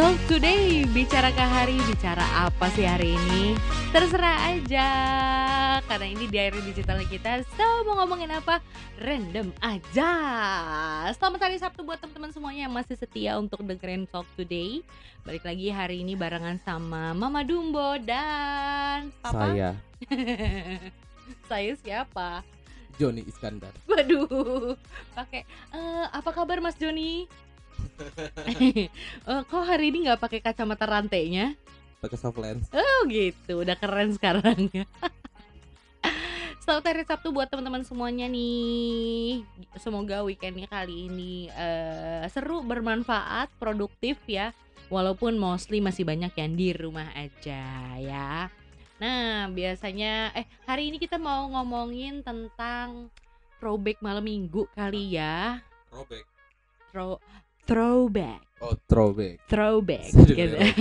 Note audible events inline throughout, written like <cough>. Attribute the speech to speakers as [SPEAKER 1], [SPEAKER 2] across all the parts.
[SPEAKER 1] Talk today, bicarakah hari, bicara apa sih hari ini? Terserah aja, karena ini diary digital kita, so mau ngomongin apa? Random aja. Selamat hari Sabtu buat teman-teman semuanya yang masih setia untuk dengerin Talk Today. Balik lagi hari ini barengan sama Mama Dumbo dan Papa.
[SPEAKER 2] Saya <laughs>
[SPEAKER 1] Saya siapa?
[SPEAKER 2] Joni Iskandar.
[SPEAKER 1] Waduh, pakai eh, apa kabar Mas Joni? <laughs> Eh, kok hari ini nggak pakai kacamata rantainya?
[SPEAKER 2] Pakai soft lens.
[SPEAKER 1] Oh gitu, udah keren sekarang. <laughs> Selamat hari Sabtu buat teman-teman semuanya nih. Semoga weekendnya kali ini eh, seru, bermanfaat, produktif ya. Walaupun mostly masih banyak yang di rumah aja ya. Nah biasanya eh hari ini kita mau ngomongin tentang throwback malam minggu kali ya.
[SPEAKER 2] Robek.
[SPEAKER 1] Throw throwback,
[SPEAKER 2] Oh, throwback.
[SPEAKER 1] throwback <laughs>
[SPEAKER 2] Saya
[SPEAKER 1] gitu.
[SPEAKER 2] dengar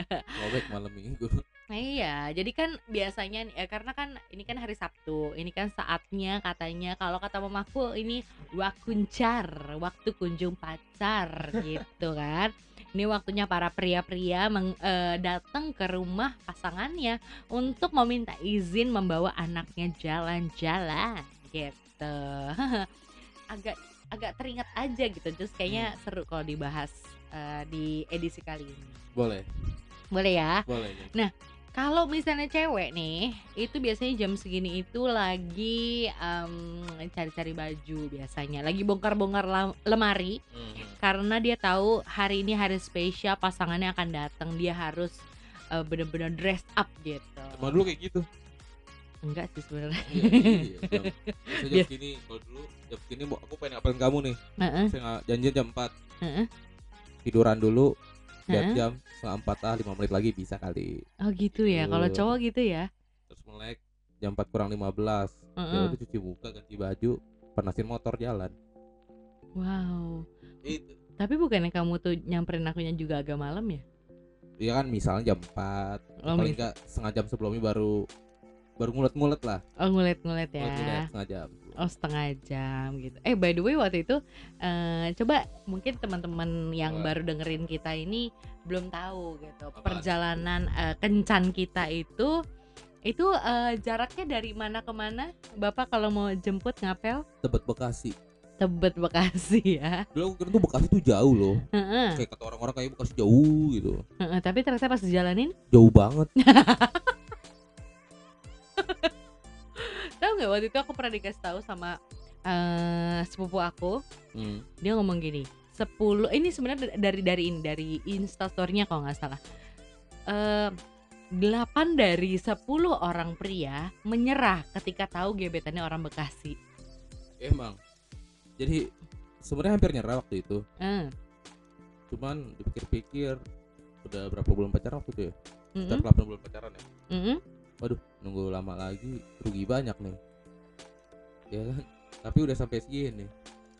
[SPEAKER 2] <laughs> Robek malam minggu.
[SPEAKER 1] Nah, iya, jadi kan biasanya ya karena kan ini kan hari Sabtu, ini kan saatnya katanya kalau kata mamaku ini wakuncar, waktu kunjung pacar gitu <laughs> kan. Ini waktunya para pria-pria meng- eh, datang ke rumah pasangannya untuk meminta izin membawa anaknya jalan-jalan gitu. agak agak teringat aja gitu, terus kayaknya seru kalau dibahas eh, di edisi kali ini.
[SPEAKER 2] Boleh.
[SPEAKER 1] Boleh ya?
[SPEAKER 2] Boleh.
[SPEAKER 1] Kalau misalnya cewek nih, itu biasanya jam segini itu lagi em, cari-cari baju biasanya, lagi bongkar-bongkar lemari
[SPEAKER 2] Mhm.
[SPEAKER 1] karena dia tahu hari ini hari spesial pasangannya akan datang, dia harus eh, bener-bener dress up gitu.
[SPEAKER 2] Cuma dulu kayak gitu.
[SPEAKER 1] Enggak sih sebenarnya.
[SPEAKER 2] Iya, iya, jam, <laughs> biasa jam
[SPEAKER 1] Bias-
[SPEAKER 2] segini kalau dulu jam segini mau aku pengen ngapain kamu nih.
[SPEAKER 1] Heeh,
[SPEAKER 2] Saya nggak janjian jam 4
[SPEAKER 1] heeh.
[SPEAKER 2] tiduran dulu lihat
[SPEAKER 1] Heeh.
[SPEAKER 2] jam setengah empat ah lima menit lagi bisa kali
[SPEAKER 1] Oh gitu ya. Kalau cowok gitu ya.
[SPEAKER 2] terus melek jam 4 kurang 15 ya
[SPEAKER 1] Heeh.
[SPEAKER 2] udah cuci muka ganti baju panasin motor jalan
[SPEAKER 1] Wow.
[SPEAKER 2] itu
[SPEAKER 1] Tapi bukannya kamu tuh nyamperin akunya juga agak malam ya?
[SPEAKER 2] Iya kan misalnya jam 4
[SPEAKER 1] Oh,
[SPEAKER 2] paling enggak setengah jam sebelumnya baru baru ngulet-ngulet lah
[SPEAKER 1] oh ngulet-ngulet ya.
[SPEAKER 2] ngulet-ngulet setengah jam
[SPEAKER 1] Oh setengah jam gitu. Eh by the way waktu itu eh coba mungkin teman-teman yang
[SPEAKER 2] Apa?
[SPEAKER 1] baru dengerin kita ini belum tahu gitu
[SPEAKER 2] Apaan?
[SPEAKER 1] perjalanan eh, kencan kita itu itu eh, jaraknya dari mana ke mana? Bapak kalau mau jemput ngapel
[SPEAKER 2] Tebet Bekasi
[SPEAKER 1] Tebet Bekasi ya.
[SPEAKER 2] dulu aku kira tuh Bekasi tuh jauh loh
[SPEAKER 1] Heeh,
[SPEAKER 2] kayak kata orang-orang kayak Bekasi jauh gitu
[SPEAKER 1] heeh, tapi ternyata pas dijalanin
[SPEAKER 2] jauh banget <laughs>
[SPEAKER 1] tahu nggak waktu itu aku pernah dikasih tahu sama eh sepupu aku.
[SPEAKER 2] Hmm.
[SPEAKER 1] dia ngomong gini 10 ini sebenarnya dari dari ini dari instastorynya kalau nggak salah. Eh 8 dari 10 orang pria menyerah ketika tahu gebetannya orang Bekasi.
[SPEAKER 2] Emang. Jadi sebenarnya hampir nyerah waktu itu.
[SPEAKER 1] Eh,
[SPEAKER 2] cuman dipikir-pikir udah berapa bulan pacaran waktu itu ya? Sekitar 8 bulan pacaran ya?
[SPEAKER 1] Mm-mm.
[SPEAKER 2] Waduh nunggu lama lagi rugi banyak nih. Ya kan? Tapi udah sampai segini.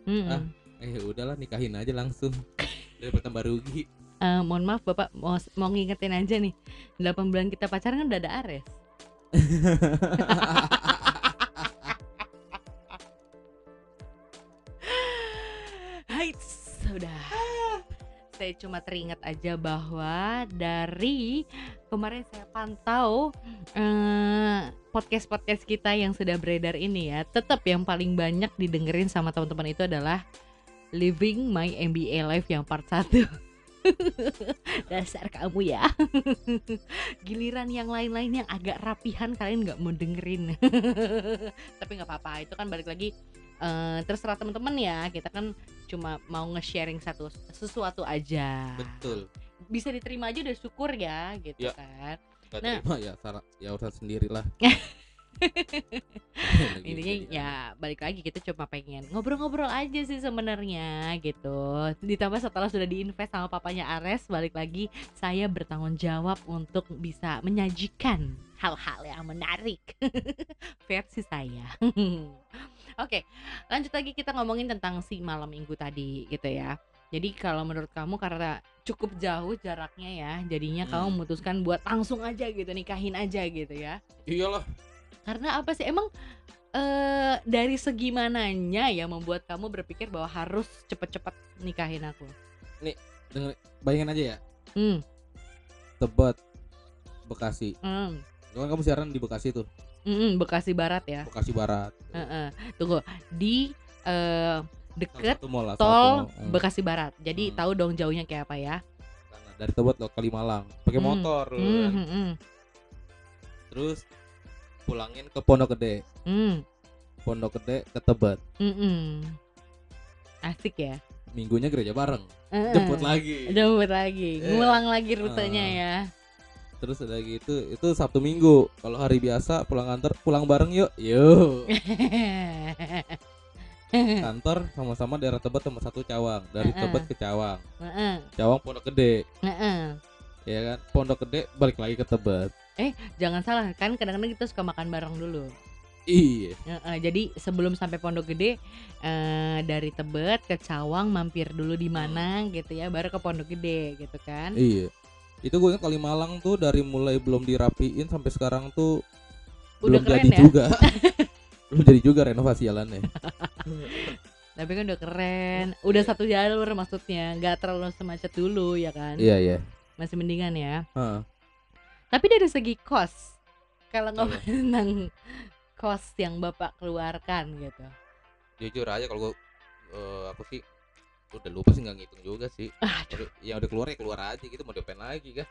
[SPEAKER 1] Mm-mm.
[SPEAKER 2] Ah. eh udahlah nikahin aja langsung. Daripada tambah rugi.
[SPEAKER 1] Eh, mohon maaf bapak mau mau ngingetin aja nih. 8 bulan kita pacaran kan udah ada Ares <laughs> Saya cuma teringat aja bahwa dari kemarin saya pantau eh, podcast-podcast kita yang sudah beredar ini ya, tetap yang paling banyak didengerin sama teman-teman itu adalah Living My MBA Life yang part 1 <laughs> Dasar kamu ya. <laughs> Giliran yang lain-lain yang agak rapihan kalian nggak mau dengerin. <laughs> Tapi nggak apa-apa itu kan balik lagi eh, terserah teman-teman ya. Kita kan cuma mau nge-sharing satu sesuatu aja.
[SPEAKER 2] Betul.
[SPEAKER 1] Bisa diterima aja udah syukur ya gitu
[SPEAKER 2] Ya.
[SPEAKER 1] kan.
[SPEAKER 2] Gak
[SPEAKER 1] Nah.
[SPEAKER 2] terima ya ya urusan sendiri lah <laughs>
[SPEAKER 1] intinya ya balik lagi kita cuma pengen ngobrol-ngobrol aja sih sebenarnya gitu. Ditambah setelah sudah diinvest sama papanya Ares balik lagi saya bertanggung jawab untuk bisa menyajikan hal-hal yang menarik. <laughs> Versi saya. <laughs> Oke lanjut lagi kita ngomongin tentang si malam minggu tadi gitu ya. Jadi kalau menurut kamu karena cukup jauh jaraknya ya jadinya kamu
[SPEAKER 2] Hmm.
[SPEAKER 1] memutuskan buat langsung aja gitu nikahin aja gitu ya.
[SPEAKER 2] Iyalah.
[SPEAKER 1] Karena apa sih? Emang eh dari segi mananya yang membuat kamu berpikir bahwa harus cepet-cepet nikahin aku?
[SPEAKER 2] denger bayangin aja ya.
[SPEAKER 1] Hmm,
[SPEAKER 2] Tebet, Bekasi.
[SPEAKER 1] hmm,
[SPEAKER 2] Kan kamu siaran di Bekasi tuh,
[SPEAKER 1] hmm, Bekasi Barat ya.
[SPEAKER 2] Bekasi Barat.
[SPEAKER 1] Heeh. Tunggu di eh,
[SPEAKER 2] Salah
[SPEAKER 1] deket
[SPEAKER 2] mall
[SPEAKER 1] tol
[SPEAKER 2] mall. Hmm.
[SPEAKER 1] Bekasi Barat. Jadi
[SPEAKER 2] Hmm.
[SPEAKER 1] tahu dong jauhnya kayak apa ya?
[SPEAKER 2] Dari Tebet lo ke Kalimalang, pakai
[SPEAKER 1] Hmm.
[SPEAKER 2] motor
[SPEAKER 1] Hmm,
[SPEAKER 2] kan.
[SPEAKER 1] hmm, hmm,
[SPEAKER 2] Terus pulangin ke Pondok Gede.
[SPEAKER 1] hmm,
[SPEAKER 2] Pondok Gede ke Tebet.
[SPEAKER 1] hmm, hmm. Asik ya.
[SPEAKER 2] Minggunya gereja bareng.
[SPEAKER 1] Heeh.
[SPEAKER 2] Jemput lagi.
[SPEAKER 1] Jemput lagi,
[SPEAKER 2] Iya.
[SPEAKER 1] ngulang lagi rutenya
[SPEAKER 2] Ah.
[SPEAKER 1] ya.
[SPEAKER 2] Terus ada gitu, itu Sabtu Minggu. Kalau hari biasa pulang kantor, pulang bareng yuk. Yuk. <laughs> Kantor sama-sama daerah Tebet sama satu Cawang. Dari
[SPEAKER 1] Heeh.
[SPEAKER 2] Tebet ke Cawang.
[SPEAKER 1] Heeh,
[SPEAKER 2] Cawang Pondok Gede.
[SPEAKER 1] heeh.
[SPEAKER 2] Ya kan? Pondok Gede balik lagi ke Tebet.
[SPEAKER 1] Jangan salah kan kadang-kadang kita suka makan bareng dulu.
[SPEAKER 2] Iya.
[SPEAKER 1] Heeh, jadi sebelum sampai Pondok Gede eh, dari Tebet ke Cawang mampir dulu di mana gitu ya, baru ke Pondok Gede gitu kan.
[SPEAKER 2] Iya. Itu gue ingat Kalimalang tuh dari mulai belum dirapiin sampai sekarang tuh
[SPEAKER 1] Udah
[SPEAKER 2] belum
[SPEAKER 1] keren
[SPEAKER 2] jadi
[SPEAKER 1] ya.
[SPEAKER 2] juga. <laughs> belum jadi juga renovasi jalannya. <laughs>
[SPEAKER 1] Tapi kan udah keren, udah satu jalur maksudnya, nggak terlalu semacet dulu ya kan.
[SPEAKER 2] iya, iya.
[SPEAKER 1] Masih mendingan ya.
[SPEAKER 2] Heeh.
[SPEAKER 1] Tapi dari segi kos, kalau
[SPEAKER 2] Apa?
[SPEAKER 1] ngomongin tentang kos yang bapak keluarkan gitu.
[SPEAKER 2] Jujur aja kalau gue eh, aku sih udah lupa sih nggak ngitung juga sih.
[SPEAKER 1] Aduh.
[SPEAKER 2] Yang udah keluar ya keluar aja gitu mau diapain lagi kan.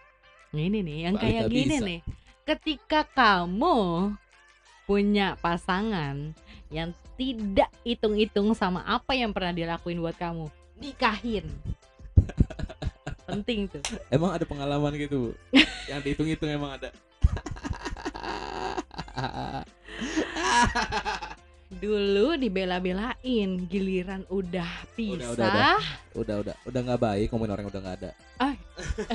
[SPEAKER 1] Ini nih, yang
[SPEAKER 2] Balik
[SPEAKER 1] kayak gini
[SPEAKER 2] bisa.
[SPEAKER 1] nih. Ketika kamu punya pasangan yang tidak hitung-hitung sama apa yang pernah dilakuin buat kamu, nikahin. <laughs> Penting tuh.
[SPEAKER 2] Emang ada pengalaman gitu, Bu? yang dihitung-hitung emang ada. <laughs>
[SPEAKER 1] Dulu dibela-belain, giliran udah pisah,
[SPEAKER 2] udah, udah. udah udah udah nggak baik ngomongin orang yang udah nggak ada.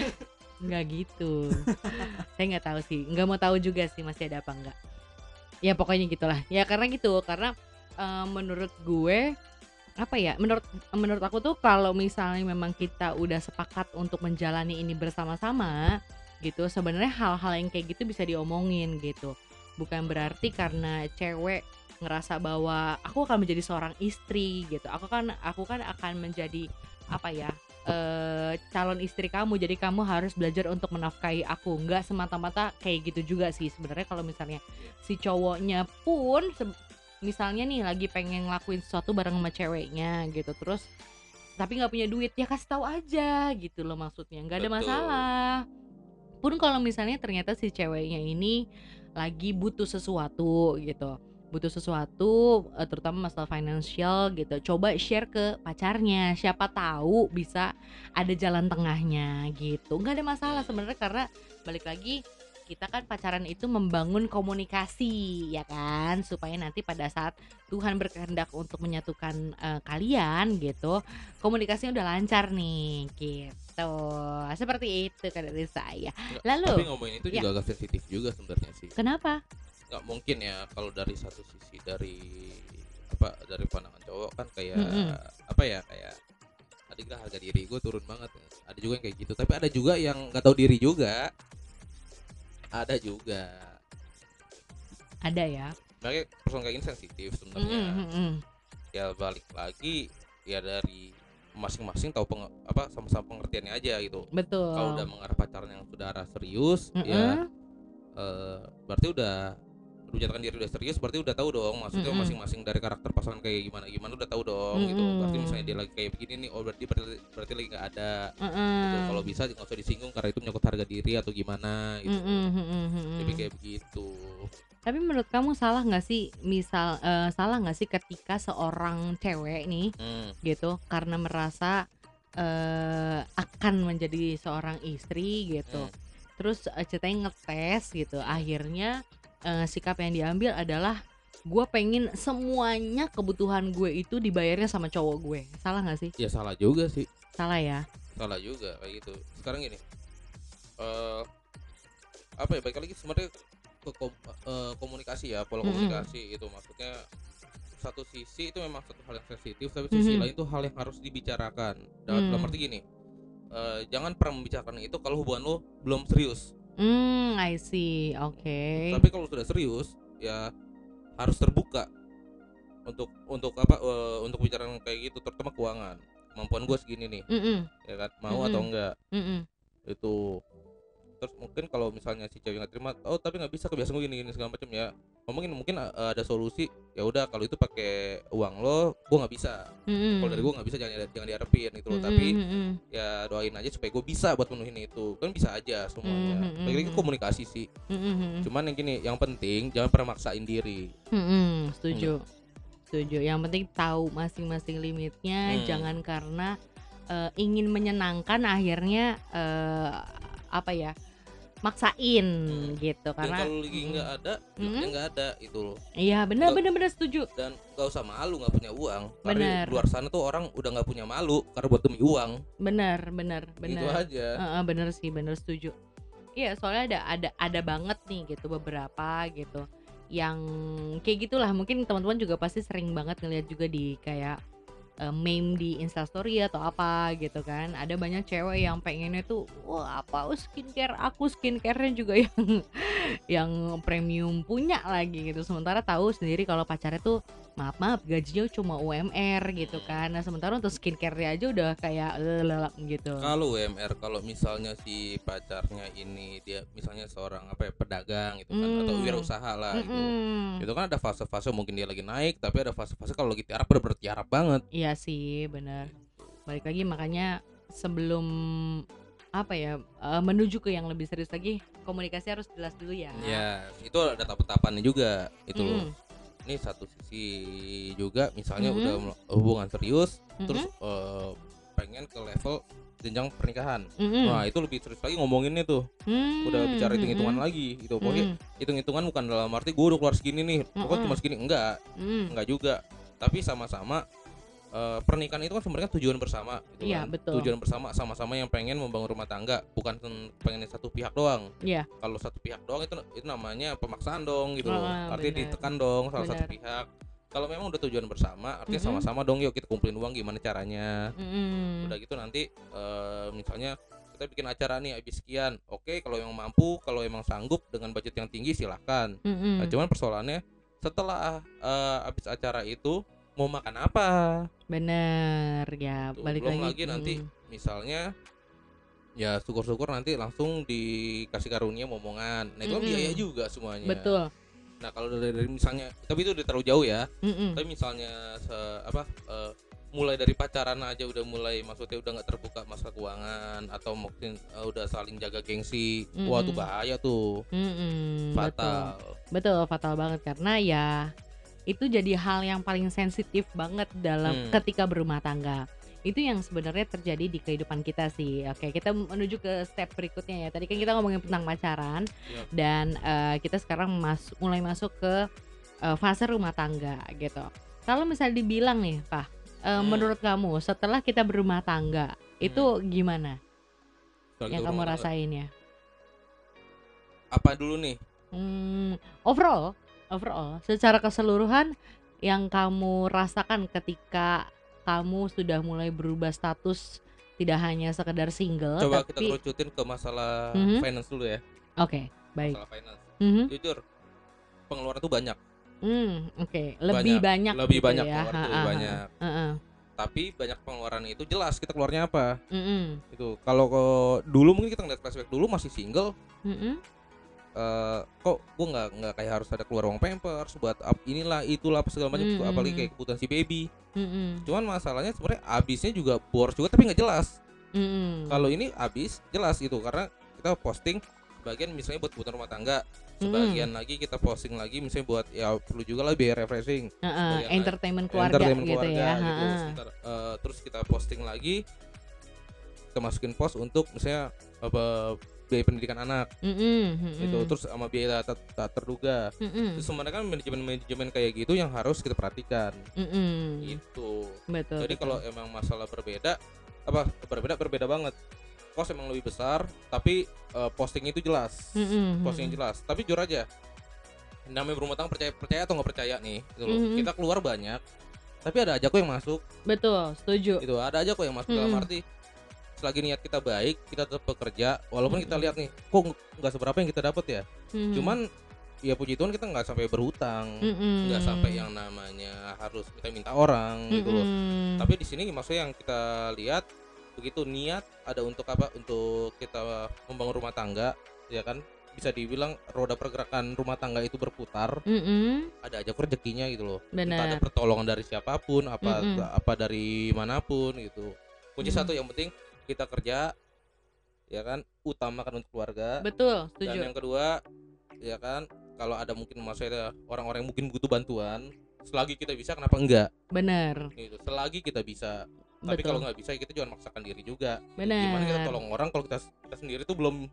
[SPEAKER 2] <laughs>
[SPEAKER 1] nggak gitu. Saya nggak tahu sih, nggak mau tahu juga sih masih ada apa enggak. Ya pokoknya gitulah. Ya karena gitu, karena eh, menurut gue apa ya? Menurut menurut aku tuh kalau misalnya memang kita udah sepakat untuk menjalani ini bersama-sama gitu, sebenarnya hal-hal yang kayak gitu bisa diomongin gitu. Bukan berarti karena cewek ngerasa bahwa aku akan menjadi seorang istri gitu. Aku kan aku kan akan menjadi apa ya? eh calon istri kamu jadi kamu harus belajar untuk menafkahi aku nggak semata-mata kayak gitu juga sih sebenarnya kalau misalnya si cowoknya pun misalnya nih lagi pengen ngelakuin sesuatu bareng sama ceweknya gitu terus tapi nggak punya duit ya kasih tahu aja gitu loh maksudnya nggak ada
[SPEAKER 2] Betul.
[SPEAKER 1] masalah pun kalau misalnya ternyata si ceweknya ini lagi butuh sesuatu gitu butuh sesuatu eh, terutama masalah financial gitu coba share ke pacarnya siapa tahu bisa ada jalan tengahnya gitu nggak ada masalah sebenarnya karena balik lagi kita kan pacaran itu membangun komunikasi ya kan supaya nanti pada saat Tuhan berkehendak untuk menyatukan eh, kalian gitu komunikasinya udah lancar nih gitu seperti itu kan dari saya Lalu?
[SPEAKER 2] Tapi ngomongin itu
[SPEAKER 1] Ya.
[SPEAKER 2] juga agak sensitif juga sebenarnya sih.
[SPEAKER 1] kenapa
[SPEAKER 2] Nggak mungkin ya kalau dari satu sisi dari apa dari pandangan cowok kan kayak
[SPEAKER 1] Mm-mm.
[SPEAKER 2] apa ya kayak tadi kira harga diri gue turun banget. Ada juga yang kayak gitu tapi ada juga yang nggak tahu diri juga. Ada juga.
[SPEAKER 1] Ada ya.
[SPEAKER 2] Makanya persoalan kayak gini sensitif sebenarnya.
[SPEAKER 1] Mm-mm, mm-mm.
[SPEAKER 2] ya balik lagi ya dari masing-masing tahu penge- apa sama-sama pengertiannya aja gitu.
[SPEAKER 1] Betul.
[SPEAKER 2] Kalau udah mengarah pacaran yang sudah arah serius ya
[SPEAKER 1] Mm-mm.
[SPEAKER 2] eh, berarti udah menyatakan diri udah serius berarti udah tahu dong maksudnya
[SPEAKER 1] Mm-mm.
[SPEAKER 2] masing-masing dari karakter pasangan kayak gimana gimana udah tahu dong gitu
[SPEAKER 1] Mm-mm.
[SPEAKER 2] berarti misalnya dia lagi kayak begini nih oh berarti berarti, berarti lagi nggak ada
[SPEAKER 1] Mm-mm.
[SPEAKER 2] gitu. kalau bisa nggak usah disinggung karena itu menyangkut harga diri atau gimana gitu
[SPEAKER 1] mm-mm.
[SPEAKER 2] jadi kayak begitu
[SPEAKER 1] Tapi menurut kamu salah nggak sih misal eh, salah nggak sih ketika seorang cewek nih
[SPEAKER 2] Hmm,
[SPEAKER 1] gitu karena merasa eh, akan menjadi seorang istri gitu,
[SPEAKER 2] hmm.
[SPEAKER 1] terus eh, ceritanya ngetes gitu, akhirnya eh, sikap yang diambil adalah gue pengen semuanya kebutuhan gue itu dibayarnya sama cowok gue, salah nggak sih?
[SPEAKER 2] ya salah juga sih
[SPEAKER 1] Salah ya?
[SPEAKER 2] salah juga kayak gitu sekarang gini eh apa ya baik lagi sebenarnya ke kom- eh, komunikasi ya pola komunikasi gitu maksudnya satu sisi itu memang satu hal yang sensitif tapi sisi
[SPEAKER 1] Mhm.
[SPEAKER 2] lain itu hal yang harus dibicarakan dalam, dalam
[SPEAKER 1] Hmm.
[SPEAKER 2] arti gini eh, jangan pernah membicarakan itu kalau hubungan lo belum serius
[SPEAKER 1] Hmm, I see, oke.
[SPEAKER 2] tapi kalau sudah serius ya harus terbuka untuk untuk apa eh, untuk bicara kayak gitu terutama keuangan kemampuan gue segini nih
[SPEAKER 1] Mm-mm,
[SPEAKER 2] ya kan mau atau
[SPEAKER 1] Mm-mm.
[SPEAKER 2] enggak
[SPEAKER 1] mm-mm.
[SPEAKER 2] itu terus mungkin kalau misalnya si cewek nggak terima oh tapi nggak bisa kebiasaan gue gini gini segala macam ya. Ngomongin mungkin uh, ada solusi ya udah kalau itu pakai uang lo gue nggak bisa.
[SPEAKER 1] Mm-mm.
[SPEAKER 2] kalau dari gue nggak bisa jangan jangan diharapin gitu loh.
[SPEAKER 1] Mm-mm,
[SPEAKER 2] tapi ya doain aja supaya gue bisa buat menuhin itu. Kan bisa aja semuanya.
[SPEAKER 1] Mhm,
[SPEAKER 2] lagi komunikasi sih.
[SPEAKER 1] Mm-mm.
[SPEAKER 2] cuman yang gini yang penting jangan pernah maksain diri.
[SPEAKER 1] Mm-mm, setuju. Setuju. Yang penting tahu masing-masing limitnya
[SPEAKER 2] Hmm.
[SPEAKER 1] jangan karena eh, ingin menyenangkan akhirnya eh, apa ya maksain gitu.
[SPEAKER 2] Dan
[SPEAKER 1] karena
[SPEAKER 2] kalau lagi nggak ada ya nggak ada itu loh.
[SPEAKER 1] Iya benar
[SPEAKER 2] Nggak-
[SPEAKER 1] benar benar setuju.
[SPEAKER 2] Dan gak usah malu nggak punya uang. Di luar sana tuh orang udah nggak punya malu karena buat demi uang.
[SPEAKER 1] Benar benar
[SPEAKER 2] gitu
[SPEAKER 1] benar
[SPEAKER 2] aja.
[SPEAKER 1] Heeh, bener sih bener setuju. Iya soalnya ada ada ada banget nih gitu beberapa gitu yang kayak gitulah. Mungkin teman-teman juga pasti sering banget ngeliat juga di kayak eh, meme di instastory atau apa gitu kan. Ada banyak cewek yang pengennya tuh wah apa skincare aku? Skincarenya juga yang yang premium punya lagi gitu sementara tahu sendiri kalau pacarnya tuh maaf maaf gajinya cuma UMR gitu kan nah sementara untuk skincare aja udah kayak lelelap gitu
[SPEAKER 2] kalau UMR kalau misalnya si pacarnya ini dia misalnya seorang apa ya pedagang gitu kan atau
[SPEAKER 1] Hmm.
[SPEAKER 2] wirausaha lah gitu
[SPEAKER 1] Mm-mm.
[SPEAKER 2] itu kan ada fase-fase mungkin dia lagi naik tapi ada fase-fase kalau lagi tiarap bener-bener tiarap banget
[SPEAKER 1] Iya sih, benar. Balik lagi makanya sebelum apa ya eh, menuju ke yang lebih serius lagi komunikasi harus jelas dulu ya.
[SPEAKER 2] ya itu ada tahap-tahapannya juga itu
[SPEAKER 1] Mm-mm.
[SPEAKER 2] ini satu sisi juga misalnya
[SPEAKER 1] Mhm.
[SPEAKER 2] udah hubungan serius
[SPEAKER 1] Mm-mm.
[SPEAKER 2] terus eh, pengen ke level jenjang pernikahan
[SPEAKER 1] Mm-mm.
[SPEAKER 2] nah itu lebih serius lagi ngomonginnya tuh
[SPEAKER 1] Mm,
[SPEAKER 2] udah bicara hitung-hitungan lagi gitu pokoknya
[SPEAKER 1] Mm-mm.
[SPEAKER 2] hitung-hitungan bukan dalam arti gue udah keluar segini nih pokoknya
[SPEAKER 1] Mm-mm.
[SPEAKER 2] cuma segini enggak
[SPEAKER 1] Mm.
[SPEAKER 2] enggak juga tapi sama-sama eh, pernikahan itu kan sebenarnya tujuan bersama gitu
[SPEAKER 1] Iya,
[SPEAKER 2] kan.
[SPEAKER 1] betul.
[SPEAKER 2] tujuan bersama sama-sama yang pengen membangun rumah tangga bukan pengen satu pihak doang
[SPEAKER 1] Iya.
[SPEAKER 2] kalau satu pihak doang itu itu namanya pemaksaan dong gitu loh
[SPEAKER 1] Ah,
[SPEAKER 2] artinya
[SPEAKER 1] benar.
[SPEAKER 2] ditekan dong salah satu
[SPEAKER 1] Benar.
[SPEAKER 2] pihak kalau memang udah tujuan bersama artinya
[SPEAKER 1] Mm-mm.
[SPEAKER 2] sama-sama dong yuk kita kumpulin uang gimana caranya
[SPEAKER 1] Mm-mm.
[SPEAKER 2] udah gitu nanti eh, misalnya kita bikin acara nih habis sekian oke kalau yang mampu kalau emang sanggup dengan budget yang tinggi silahkan
[SPEAKER 1] Mm-mm.
[SPEAKER 2] Nah, cuman persoalannya setelah eh, habis acara itu mau makan apa
[SPEAKER 1] Bener ya,
[SPEAKER 2] Tuh,
[SPEAKER 1] balik
[SPEAKER 2] belum
[SPEAKER 1] lagi.
[SPEAKER 2] lagi nanti
[SPEAKER 1] Mm.
[SPEAKER 2] misalnya ya syukur-syukur nanti langsung dikasih karunia momongan nah itu kan
[SPEAKER 1] Mm-mm.
[SPEAKER 2] biaya juga semuanya
[SPEAKER 1] Betul.
[SPEAKER 2] nah kalau dari, dari misalnya tapi itu udah terlalu jauh ya
[SPEAKER 1] Mm-mm.
[SPEAKER 2] tapi misalnya se- apa eh, mulai dari pacaran aja udah mulai maksudnya udah nggak terbuka masalah keuangan atau mungkin eh, udah saling jaga gengsi wah
[SPEAKER 1] Mm-mm.
[SPEAKER 2] tuh bahaya tuh
[SPEAKER 1] Mm-mm. Betul.
[SPEAKER 2] fatal
[SPEAKER 1] Betul, fatal banget karena ya itu jadi hal yang paling sensitif banget dalam
[SPEAKER 2] Hmm.
[SPEAKER 1] ketika berumah tangga. Itu yang sebenarnya terjadi di kehidupan kita sih. Oke, kita menuju ke step berikutnya ya. Tadi kan kita ngomongin tentang pacaran
[SPEAKER 2] Yap.
[SPEAKER 1] dan eh, kita sekarang mas mulai masuk ke eh, fase rumah tangga gitu. Kalau misalnya dibilang nih, Pak, eh,
[SPEAKER 2] Hmm.
[SPEAKER 1] menurut kamu setelah kita berumah tangga itu gimana
[SPEAKER 2] Kalau
[SPEAKER 1] yang kamu rasain ya?
[SPEAKER 2] apa dulu nih
[SPEAKER 1] Hmm, overall, overall, secara keseluruhan yang kamu rasakan ketika kamu sudah mulai berubah status tidak hanya sekedar single,
[SPEAKER 2] coba kita
[SPEAKER 1] tapi
[SPEAKER 2] kerucutin ke masalah
[SPEAKER 1] Mhm.
[SPEAKER 2] finance dulu ya.
[SPEAKER 1] Oke, baik.
[SPEAKER 2] masalah finance.
[SPEAKER 1] Mhm,
[SPEAKER 2] jujur pengeluaran tuh banyak.
[SPEAKER 1] Hmm, oke, lebih banyak,
[SPEAKER 2] lebih
[SPEAKER 1] gitu
[SPEAKER 2] banyak
[SPEAKER 1] ya.
[SPEAKER 2] pengeluaran tuh
[SPEAKER 1] Ha,
[SPEAKER 2] lebih
[SPEAKER 1] ha,
[SPEAKER 2] banyak.
[SPEAKER 1] ha, ha.
[SPEAKER 2] tapi banyak pengeluaran itu jelas kita keluarnya apa.
[SPEAKER 1] Mm-mm,
[SPEAKER 2] itu kalau dulu mungkin kita ngeliat flashback dulu masih single.
[SPEAKER 1] Mm-mm,
[SPEAKER 2] eh kok gue nggak nggak kayak harus ada keluar uang pampers buat up inilah itulah apa segala macam
[SPEAKER 1] Mm,
[SPEAKER 2] apalagi
[SPEAKER 1] mm,
[SPEAKER 2] kayak kebutuhan si baby.
[SPEAKER 1] Mm-mm,
[SPEAKER 2] cuman masalahnya sebenarnya habisnya juga boros juga tapi nggak jelas.
[SPEAKER 1] Mm-mm.
[SPEAKER 2] kalau ini habis jelas gitu. Karena kita posting sebagian misalnya buat kebutuhan rumah tangga. Sebagian lagi kita posting lagi misalnya buat ya perlu juga lah biaya refreshing.
[SPEAKER 1] Ha,
[SPEAKER 2] sebagian
[SPEAKER 1] entertainment keluarga
[SPEAKER 2] entertainment
[SPEAKER 1] gitu
[SPEAKER 2] keluarga
[SPEAKER 1] ya.
[SPEAKER 2] gitu.
[SPEAKER 1] ha.
[SPEAKER 2] Sebentar, eh, terus kita posting lagi kita masukin post untuk misalnya apa biaya pendidikan anak
[SPEAKER 1] Mm-mm, mm-mm,
[SPEAKER 2] gitu terus sama biaya tak, tak terduga
[SPEAKER 1] mm-mm,
[SPEAKER 2] itu sebenarnya kan manajemen manajemen kayak gitu yang harus kita perhatikan
[SPEAKER 1] mm-mm.
[SPEAKER 2] gitu
[SPEAKER 1] Betul.
[SPEAKER 2] jadi kalau emang masalah berbeda apa berbeda berbeda banget kos emang lebih besar tapi eh, posting itu jelas
[SPEAKER 1] Mm-mm,
[SPEAKER 2] posting
[SPEAKER 1] mm-mm.
[SPEAKER 2] jelas tapi jujur aja namanya berumah tangga percaya percaya atau nggak percaya nih gitu loh.
[SPEAKER 1] Mhm.
[SPEAKER 2] kita keluar banyak tapi ada aja kok yang masuk
[SPEAKER 1] Betul, setuju.
[SPEAKER 2] gitu ada aja kok yang masuk dalam
[SPEAKER 1] Mm-mm.
[SPEAKER 2] arti selagi niat kita baik kita tetap bekerja walaupun kita lihat nih kok nggak seberapa yang kita dapat ya.
[SPEAKER 1] Mhm.
[SPEAKER 2] cuman ya puji Tuhan kita nggak sampai berhutang nggak sampai yang namanya harus kita minta orang gitu loh. Tapi di sini maksudnya yang kita lihat begitu niat ada untuk apa? Untuk kita membangun rumah tangga ya kan? Bisa dibilang roda pergerakan rumah tangga itu berputar
[SPEAKER 1] Mm-mm.
[SPEAKER 2] ada aja rezekinya gitu loh. Entah ada pertolongan dari siapa pun apa
[SPEAKER 1] Mm-mm.
[SPEAKER 2] apa dari mana pun gitu. Kunci
[SPEAKER 1] Mm.
[SPEAKER 2] satu yang penting kita kerja ya kan utamakan untuk keluarga
[SPEAKER 1] Betul,
[SPEAKER 2] dan
[SPEAKER 1] setuju.
[SPEAKER 2] yang kedua ya kan kalau ada mungkin maksudnya orang-orang yang mungkin butuh bantuan selagi kita bisa kenapa enggak
[SPEAKER 1] Benar.
[SPEAKER 2] gitu selagi kita bisa tapi kalau nggak bisa ya kita jangan maksakan diri juga.
[SPEAKER 1] Benar.
[SPEAKER 2] gimana kita tolong orang kalau kita kita sendiri tuh belum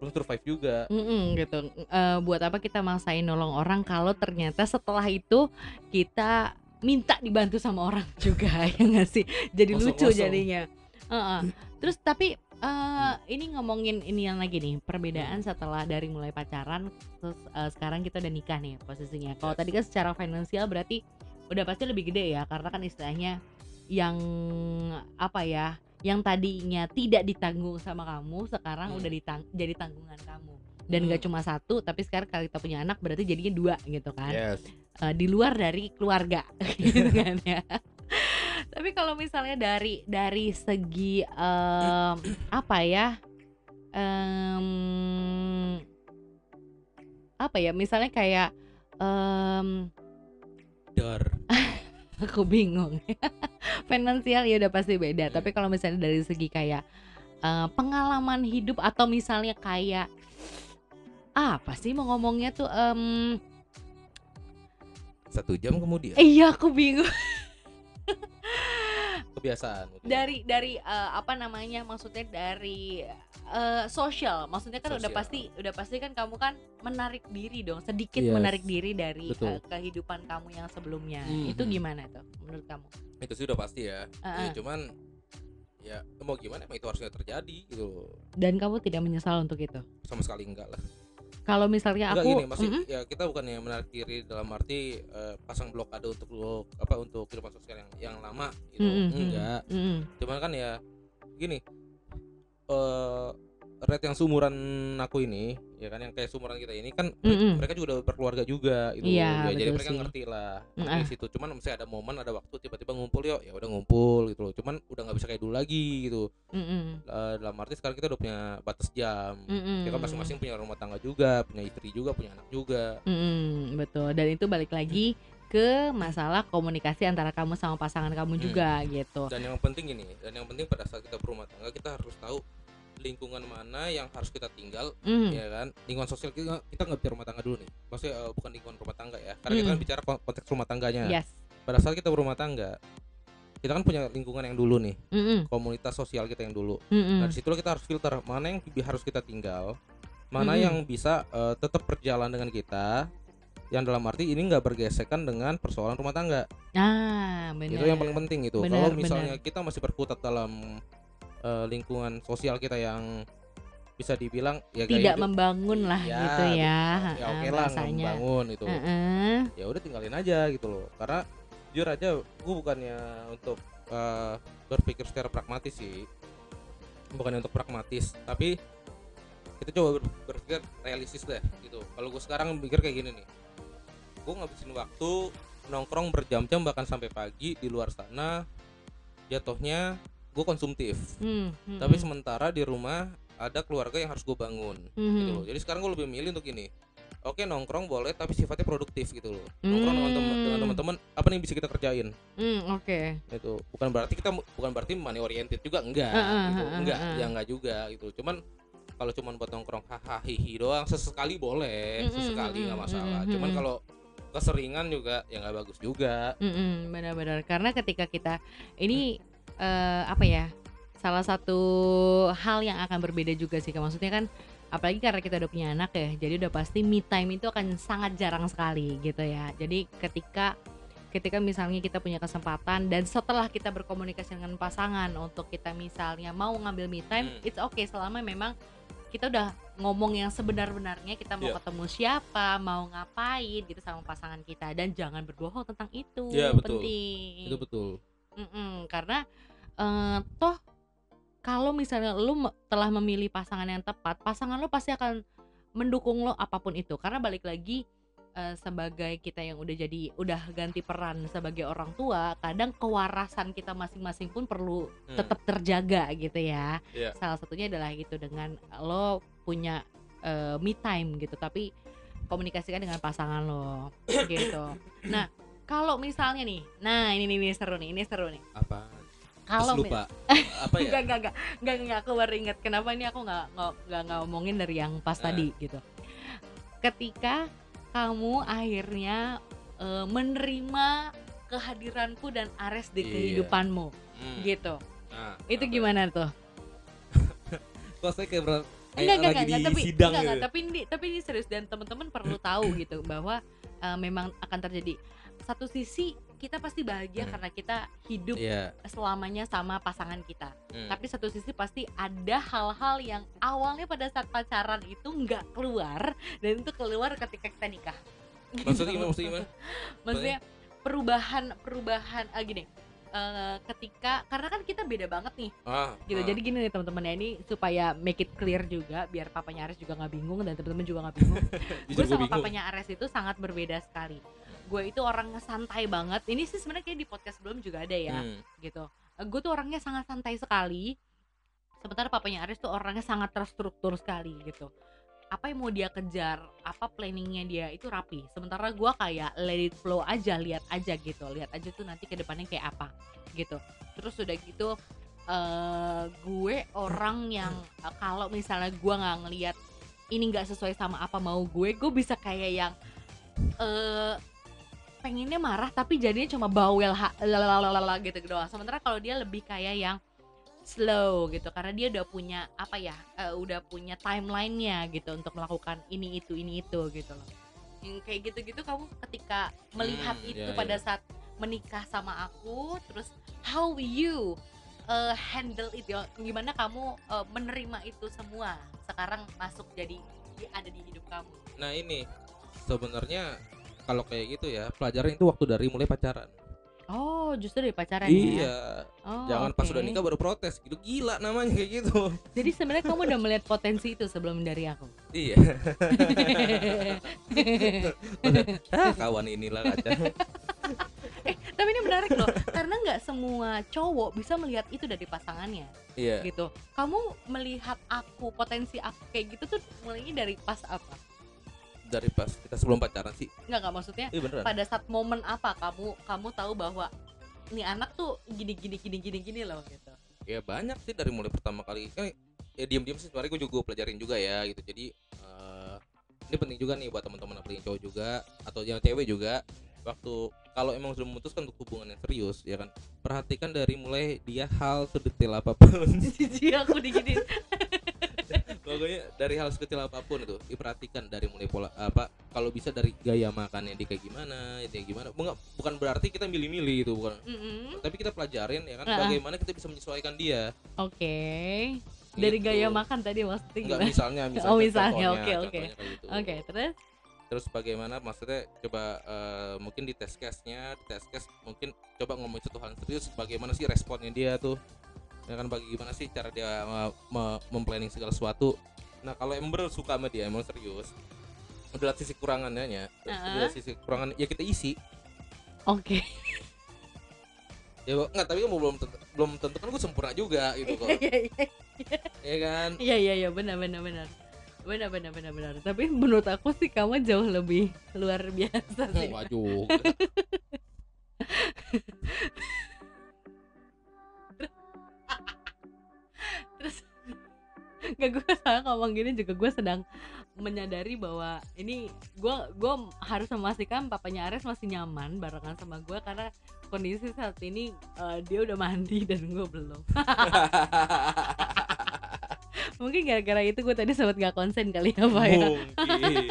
[SPEAKER 2] belum survive juga
[SPEAKER 1] Mm-mm, gitu. Eh, buat apa kita maksain nolong orang kalau ternyata setelah itu kita minta dibantu sama orang <laughs> juga ya nggak sih? Jadi lucu jadinya. Heeh. Terus tapi eh, ini ngomongin ini yang lagi nih perbedaan setelah dari mulai pacaran terus eh, sekarang kita udah nikah nih posisinya. Kalau
[SPEAKER 2] Yes.
[SPEAKER 1] tadi kan secara finansial berarti udah pasti lebih gede ya karena kan istilahnya yang apa ya yang tadinya tidak ditanggung sama kamu sekarang
[SPEAKER 2] Hmm.
[SPEAKER 1] udah ditang jadi tanggungan kamu dan gak
[SPEAKER 2] Hmm.
[SPEAKER 1] cuma satu tapi sekarang kalau kita punya anak berarti jadinya dua gitu kan
[SPEAKER 2] yes
[SPEAKER 1] Eh, di luar dari keluarga <laughs> gitu kan ya tapi kalau misalnya dari dari segi em, apa ya em, apa ya misalnya kayak em,
[SPEAKER 2] dar <laughs>
[SPEAKER 1] aku bingung. <laughs> Finansial ya udah pasti beda
[SPEAKER 2] Hmm.
[SPEAKER 1] tapi kalau misalnya dari segi kayak eh, pengalaman hidup atau misalnya kayak apa sih mau ngomongnya tuh em,
[SPEAKER 2] satu jam kemudian.
[SPEAKER 1] Iya aku bingung <laughs>
[SPEAKER 2] kebiasaan mungkin.
[SPEAKER 1] dari dari eh, apa namanya maksudnya dari eh, sosial maksudnya kan udah
[SPEAKER 2] Sosial.
[SPEAKER 1] pasti udah pasti kan kamu kan menarik diri dong sedikit
[SPEAKER 2] Yes.
[SPEAKER 1] menarik diri dari
[SPEAKER 2] Betul.
[SPEAKER 1] eh, kehidupan kamu yang sebelumnya
[SPEAKER 2] Mhm.
[SPEAKER 1] itu gimana tuh menurut kamu
[SPEAKER 2] itu sih udah pasti ya
[SPEAKER 1] Heeh.
[SPEAKER 2] Ya, cuman ya mau gimana emang itu harusnya terjadi gitu
[SPEAKER 1] dan kamu tidak menyesal untuk itu
[SPEAKER 2] sama sekali enggak lah
[SPEAKER 1] kalau misalnya
[SPEAKER 2] enggak
[SPEAKER 1] aku
[SPEAKER 2] gini masih
[SPEAKER 1] Mm-mm.
[SPEAKER 2] ya kita bukannya menarik diri dalam arti eh, pasang blokade untuk lo apa untuk kehidupan sosial yang yang lama gitu
[SPEAKER 1] Mm-mm,
[SPEAKER 2] enggak
[SPEAKER 1] mm-mm.
[SPEAKER 2] cuman kan ya gini eh rate yang seumuran aku ini ya kan yang kayak seumuran kita ini kan
[SPEAKER 1] Mm-mm.
[SPEAKER 2] mereka juga udah berkeluarga juga gitu
[SPEAKER 1] Iya,
[SPEAKER 2] ya, jadi mereka
[SPEAKER 1] sih.
[SPEAKER 2] ngerti lah
[SPEAKER 1] Mm,
[SPEAKER 2] dari
[SPEAKER 1] ah.
[SPEAKER 2] situ cuman misalnya ada momen ada waktu tiba-tiba ngumpul yuk ya udah ngumpul gitu loh cuman udah nggak bisa kayak dulu lagi gitu
[SPEAKER 1] Mm-mm.
[SPEAKER 2] Eh, dalam arti sekarang kita udah punya batas jam
[SPEAKER 1] Mm-mm.
[SPEAKER 2] ya kan masing-masing punya rumah tangga juga punya istri juga punya anak juga
[SPEAKER 1] Mm-mm, betul dan itu balik lagi ke masalah komunikasi antara kamu sama pasangan kamu
[SPEAKER 2] Hmm.
[SPEAKER 1] juga gitu
[SPEAKER 2] dan yang penting ini dan yang penting pada saat kita berumah tangga kita harus tahu lingkungan mana yang harus kita tinggal
[SPEAKER 1] Mm.
[SPEAKER 2] ya kan? Lingkungan sosial kita kita nggak bicara rumah tangga dulu nih. Maksudnya eh, bukan lingkungan rumah tangga ya. Karena kita kan
[SPEAKER 1] Mm.
[SPEAKER 2] bicara kon- konteks rumah tangganya.
[SPEAKER 1] Yes.
[SPEAKER 2] Pada saat kita berumah tangga kita kan punya lingkungan yang dulu nih.
[SPEAKER 1] Mm-mm.
[SPEAKER 2] komunitas sosial kita yang dulu.
[SPEAKER 1] Mm-mm.
[SPEAKER 2] nah di situlah kita harus filter mana yang harus kita tinggal mana
[SPEAKER 1] Mm-mm.
[SPEAKER 2] yang bisa eh, tetap berjalan dengan kita yang dalam arti ini nggak bergesekan dengan persoalan rumah tangga.
[SPEAKER 1] Ah benar
[SPEAKER 2] itu yang paling penting itu. Kalau misalnya kita masih berkutat dalam eh, lingkungan sosial kita yang bisa dibilang ya
[SPEAKER 1] tidak
[SPEAKER 2] hidup-
[SPEAKER 1] membangun lah
[SPEAKER 2] Iya,
[SPEAKER 1] gitu ya.
[SPEAKER 2] ya
[SPEAKER 1] ha-ha,
[SPEAKER 2] oke lah
[SPEAKER 1] bahasanya.
[SPEAKER 2] membangun itu
[SPEAKER 1] Heeh.
[SPEAKER 2] ya udah tinggalin aja gitu loh. Karena jujur aja gue bukannya untuk eh, berpikir secara pragmatis sih. Bukannya untuk pragmatis tapi kita coba ber- berpikir realistis deh gitu. Kalau gue sekarang mikir kayak gini nih. Gue ngabisin waktu nongkrong berjam-jam bahkan sampai pagi di luar sana. Jatuhnya gue konsumtif
[SPEAKER 1] Hmm, hmm,
[SPEAKER 2] tapi
[SPEAKER 1] hmm.
[SPEAKER 2] sementara di rumah ada keluarga yang harus gue bangun
[SPEAKER 1] Hmm,
[SPEAKER 2] gitu loh. Jadi sekarang gue lebih milih untuk ini. Oke nongkrong boleh tapi sifatnya produktif gitu loh. Nongkrong dengan temen dengan
[SPEAKER 1] Hmm.
[SPEAKER 2] teman-teman apa nih yang bisa kita kerjain
[SPEAKER 1] hmm, oke
[SPEAKER 2] itu. Bukan berarti kita bukan berarti money oriented juga enggak
[SPEAKER 1] Heeh,
[SPEAKER 2] gitu.
[SPEAKER 1] heeh,
[SPEAKER 2] Enggak,
[SPEAKER 1] heeh.
[SPEAKER 2] ya enggak juga gitu. Cuman kalau cuman buat nongkrong hahaha hihi doang sesekali boleh,
[SPEAKER 1] Mm-mm,
[SPEAKER 2] sesekali nggak masalah.
[SPEAKER 1] mm-mm,
[SPEAKER 2] Cuman kalau keseringan juga ya nggak bagus juga.
[SPEAKER 1] Mm-mm, benar-benar karena ketika kita ini eh, apa ya salah satu hal yang akan berbeda juga sih maksudnya kan apalagi karena kita udah punya anak ya jadi udah pasti me time itu akan sangat jarang sekali gitu ya jadi ketika ketika misalnya kita punya kesempatan dan setelah kita berkomunikasi dengan pasangan untuk kita misalnya mau ngambil me time
[SPEAKER 2] Hmm.
[SPEAKER 1] it's okay selama memang kita udah ngomong yang sebenar-benarnya kita mau
[SPEAKER 2] Iya.
[SPEAKER 1] ketemu siapa mau ngapain gitu sama pasangan kita dan jangan berbohong tentang itu
[SPEAKER 2] Iya, betul.
[SPEAKER 1] penting
[SPEAKER 2] Itu betul.
[SPEAKER 1] Mm-mm, karena eh, toh kalau misalnya lu me- telah memilih pasangan yang tepat pasangan lu pasti akan mendukung lo apa pun itu karena balik lagi eh, sebagai kita yang udah jadi udah ganti peran sebagai orang tua, kadang kewarasan kita masing-masing pun perlu
[SPEAKER 2] Hmm.
[SPEAKER 1] tetap terjaga gitu ya.
[SPEAKER 2] Iya.
[SPEAKER 1] Salah satunya adalah gitu dengan lo punya eh, me time gitu, tapi komunikasikan dengan pasangan lo gitu. Nah, kalau misalnya nih, nah ini nih, ini seru nih, ini seru nih.
[SPEAKER 2] apa
[SPEAKER 1] Kalau
[SPEAKER 2] lupa apa <laughs> ya
[SPEAKER 1] Enggak, enggak, enggak, enggak, enggak, aku baru ingat kenapa ini aku nggak nggak nggak nggak ngomongin dari yang pas
[SPEAKER 2] Eh.
[SPEAKER 1] tadi gitu. Ketika kamu akhirnya eh, menerima kehadiranku dan Ares di
[SPEAKER 2] Iya.
[SPEAKER 1] kehidupanmu,
[SPEAKER 2] Hmm.
[SPEAKER 1] gitu.
[SPEAKER 2] Nah,
[SPEAKER 1] Itu
[SPEAKER 2] apa?
[SPEAKER 1] gimana tuh? <laughs>
[SPEAKER 2] kok saya kayak berat
[SPEAKER 1] Enggak, enggak, enggak,
[SPEAKER 2] di
[SPEAKER 1] tapi
[SPEAKER 2] sidang
[SPEAKER 1] enggak,
[SPEAKER 2] gitu
[SPEAKER 1] enggak, tapi ini tapi ini serius dan teman-teman perlu <clears throat> tahu gitu bahwa eh, memang akan terjadi satu sisi kita pasti bahagia
[SPEAKER 2] Hmm.
[SPEAKER 1] karena kita hidup
[SPEAKER 2] iya
[SPEAKER 1] selamanya sama pasangan kita.
[SPEAKER 2] Hmm.
[SPEAKER 1] Tapi satu sisi pasti ada hal-hal yang awalnya pada saat pacaran itu nggak keluar dan itu keluar ketika kita nikah.
[SPEAKER 2] maksudnya gimana maksudnya gimana
[SPEAKER 1] Maksudnya perubahan perubahan ah, gini. eh, ketika karena kan kita beda banget nih
[SPEAKER 2] ah
[SPEAKER 1] gitu
[SPEAKER 2] ah.
[SPEAKER 1] jadi gini nih teman-teman ya ini supaya make it clear juga biar papanya Ares juga nggak bingung dan teman-teman juga nggak bingung <laughs> gue sama
[SPEAKER 2] bingung.
[SPEAKER 1] papanya Ares itu sangat berbeda sekali gue itu orang santai banget. Ini sih sebenarnya kayak di podcast sebelum juga ada ya
[SPEAKER 2] Hmm.
[SPEAKER 1] gitu. Gue tuh orangnya sangat santai sekali. Sementara papanya Aris tuh orangnya sangat terstruktur sekali gitu. Apa yang mau dia kejar apa planningnya dia itu rapi. Sementara gue kayak let it flow aja lihat aja gitu. Lihat aja tuh nanti ke depannya kayak apa gitu. Terus udah gitu eh gue orang yang eh, kalau misalnya gue nggak ngelihat ini nggak sesuai sama apa mau gue gue bisa kayak yang eh pengennya marah tapi jadinya cuma bawel lalalala gitu doang. Sementara kalau dia lebih kayak yang slow gitu karena dia udah punya apa ya eh, udah punya timelinenya gitu untuk melakukan ini itu ini itu gitu loh. Yang kayak gitu-gitu kamu ketika melihat
[SPEAKER 2] Hmm,
[SPEAKER 1] itu
[SPEAKER 2] ya,
[SPEAKER 1] pada
[SPEAKER 2] ya.
[SPEAKER 1] saat menikah sama aku terus how you uh, handle itu gimana kamu uh, menerima itu semua sekarang masuk jadi di- ada di hidup kamu?
[SPEAKER 2] Nah ini sebenarnya kalau kayak gitu ya pelajaran itu waktu dari mulai pacaran.
[SPEAKER 1] Oh justru dari pacaran ya?
[SPEAKER 2] Iya.
[SPEAKER 1] Oh,
[SPEAKER 2] jangan pas
[SPEAKER 1] oke.
[SPEAKER 2] udah nikah baru protes. Gitu gila namanya kayak gitu. <laughs>
[SPEAKER 1] Jadi sebenarnya kamu udah melihat potensi itu sebelum dari aku?
[SPEAKER 2] Iya. <laughs> Ah kawan inilah kaca <laughs>
[SPEAKER 1] eh tapi ini menarik loh. Karena nggak semua cowok bisa melihat itu dari pasangannya.
[SPEAKER 2] Iya.
[SPEAKER 1] Gitu. Kamu melihat aku potensi aku kayak gitu tuh mulainya dari pas apa
[SPEAKER 2] dari pas kita sebelum pacaran sih.
[SPEAKER 1] Nggak nggak maksudnya
[SPEAKER 2] iya beneran.
[SPEAKER 1] pada saat momen apa kamu kamu tahu bahwa ini anak tuh gini gini gini gini gini loh gitu?
[SPEAKER 2] Ya banyak sih dari mulai pertama kali. Kan ya diam-diam sih sebenarnya gue juga pelajarin juga ya gitu. Jadi eh, ini penting juga nih buat teman-teman apalagi cowok juga atau yang cewek juga. Waktu kalau emang sudah memutuskan untuk hubungan yang serius ya kan perhatikan dari mulai dia hal sedetail apa pun.
[SPEAKER 1] Cici <laughs> aku digini
[SPEAKER 2] pokoknya dari hal sekecil apa pun itu diperhatikan dari mulai pola apa kalau bisa dari gaya makannya dia kayak gimana dia gimana bukan bukan berarti kita milih-milih gitu bukan
[SPEAKER 1] Mm-mm.
[SPEAKER 2] tapi kita pelajarin ya kan
[SPEAKER 1] Ah.
[SPEAKER 2] bagaimana kita bisa menyesuaikan dia
[SPEAKER 1] oke dari
[SPEAKER 2] Gitu.
[SPEAKER 1] gaya makan tadi maksudnya
[SPEAKER 2] Enggak misalnya <laughs> misalnya
[SPEAKER 1] Oh, misalnya, oke, oke.
[SPEAKER 2] gitu.
[SPEAKER 1] oke terus
[SPEAKER 2] terus bagaimana maksudnya coba eh, mungkin di test case-nya di test case mungkin coba ngomongin satu hal yang serius bagaimana sih responnya dia tuh ya kan bagaimana sih cara dia me- me- memplanning segala sesuatu? Nah kalau emang bener suka sama dia emang serius. Udah sisi kurangannya udah lihat sisi kekurangan ya kita isi.
[SPEAKER 1] Oke.
[SPEAKER 2] Ya enggak tapi kan belum tentu, belum tentu kan gue sempurna juga gitu kok. <laughs> Ya kan?
[SPEAKER 1] Iya iya iya benar benar benar. Benar benar benar benar. Tapi menurut aku sih kamu jauh lebih luar biasa sih.
[SPEAKER 2] Juga. <laughs>
[SPEAKER 1] Gak gue <laughs> salah ngomong gini juga gue sedang menyadari bahwa ini gue gue harus memastikan papanya Ares masih nyaman barengan sama gue karena kondisi saat ini eh, dia udah mandi <laughs> dan gue belum <laughs> mungkin gara-gara itu gue tadi sempat gak konsen kali ya pak ya
[SPEAKER 2] Mungkin.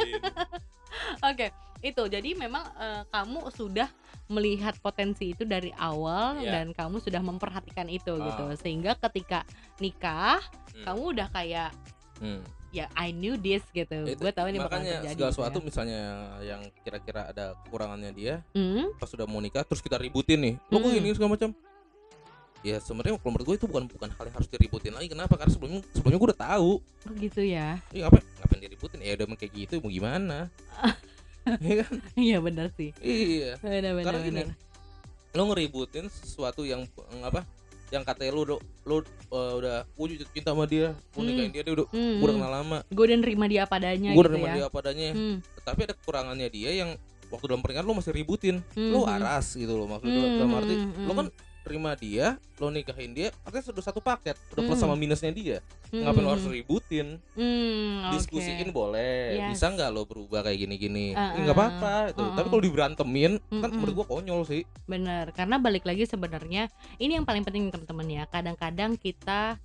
[SPEAKER 1] Oke, itu jadi memang eh, kamu sudah melihat potensi itu dari awal
[SPEAKER 2] Iya.
[SPEAKER 1] dan kamu sudah memperhatikan itu gitu.
[SPEAKER 2] Ah.
[SPEAKER 1] Sehingga ketika nikah,
[SPEAKER 2] Hmm.
[SPEAKER 1] kamu udah kayak
[SPEAKER 2] Hmm.
[SPEAKER 1] ya I knew this gitu.
[SPEAKER 2] Itu-
[SPEAKER 1] Gue tahu ini bakal
[SPEAKER 2] makanya
[SPEAKER 1] terjadi.
[SPEAKER 2] segala
[SPEAKER 1] gitu
[SPEAKER 2] sesuatu
[SPEAKER 1] ya.
[SPEAKER 2] misalnya yang kira-kira ada kekurangannya dia
[SPEAKER 1] Hmm,
[SPEAKER 2] pas sudah mau nikah terus kita ributin nih lo kok
[SPEAKER 1] Hmm.
[SPEAKER 2] ini segala macam ya sebenarnya kalau menurut gue itu bukan bukan hal yang harus diributin lagi kenapa karena sebelumnya sebelumnya gue udah tahu
[SPEAKER 1] oh gitu ya.
[SPEAKER 2] ini ngapain ngapain diributin ya udah kayak gitu mau gimana <laughs> Iya kan? <laughs>
[SPEAKER 1] Iya benar sih.
[SPEAKER 2] iya
[SPEAKER 1] Benar benar
[SPEAKER 2] Karena gini,
[SPEAKER 1] benar.
[SPEAKER 2] lo ngeributin sesuatu yang yang apa yang katanya lu udah lu uh, udah gue jatuh cinta sama dia mau
[SPEAKER 1] Hmm.
[SPEAKER 2] nikahin dia dia udah
[SPEAKER 1] Hmm,
[SPEAKER 2] gue udah
[SPEAKER 1] hmm.
[SPEAKER 2] kenal lama
[SPEAKER 1] Gue udah nerima dia apa adanya
[SPEAKER 2] gue udah
[SPEAKER 1] gitu
[SPEAKER 2] nerima
[SPEAKER 1] ya.
[SPEAKER 2] dia apa adanya
[SPEAKER 1] Hmm,
[SPEAKER 2] tapi ada kekurangannya dia yang waktu dalam pernikahan lo masih ributin
[SPEAKER 1] hmm,
[SPEAKER 2] lo
[SPEAKER 1] hmm.
[SPEAKER 2] waras gitu loh maksudnya
[SPEAKER 1] Hmm,
[SPEAKER 2] dalam arti
[SPEAKER 1] hmm,
[SPEAKER 2] lo
[SPEAKER 1] hmm.
[SPEAKER 2] kan terima dia lo nikahin dia artinya sudah satu paket udah plus
[SPEAKER 1] Hmm.
[SPEAKER 2] sama minusnya dia
[SPEAKER 1] Hmm,
[SPEAKER 2] ngapain lo
[SPEAKER 1] hmm,
[SPEAKER 2] harus ributin
[SPEAKER 1] hmm, oke.
[SPEAKER 2] diskusiin boleh
[SPEAKER 1] Yes.
[SPEAKER 2] bisa nggak lo berubah kayak gini-gini
[SPEAKER 1] Ah,
[SPEAKER 2] Ya, nggak
[SPEAKER 1] ah,
[SPEAKER 2] apa-apa itu
[SPEAKER 1] ah,
[SPEAKER 2] tapi
[SPEAKER 1] ah.
[SPEAKER 2] kalau diberantemin kan
[SPEAKER 1] Mm-mm.
[SPEAKER 2] menurut gua konyol sih
[SPEAKER 1] Bener, karena balik lagi sebenarnya ini yang paling penting teman-teman ya. Kadang-kadang kita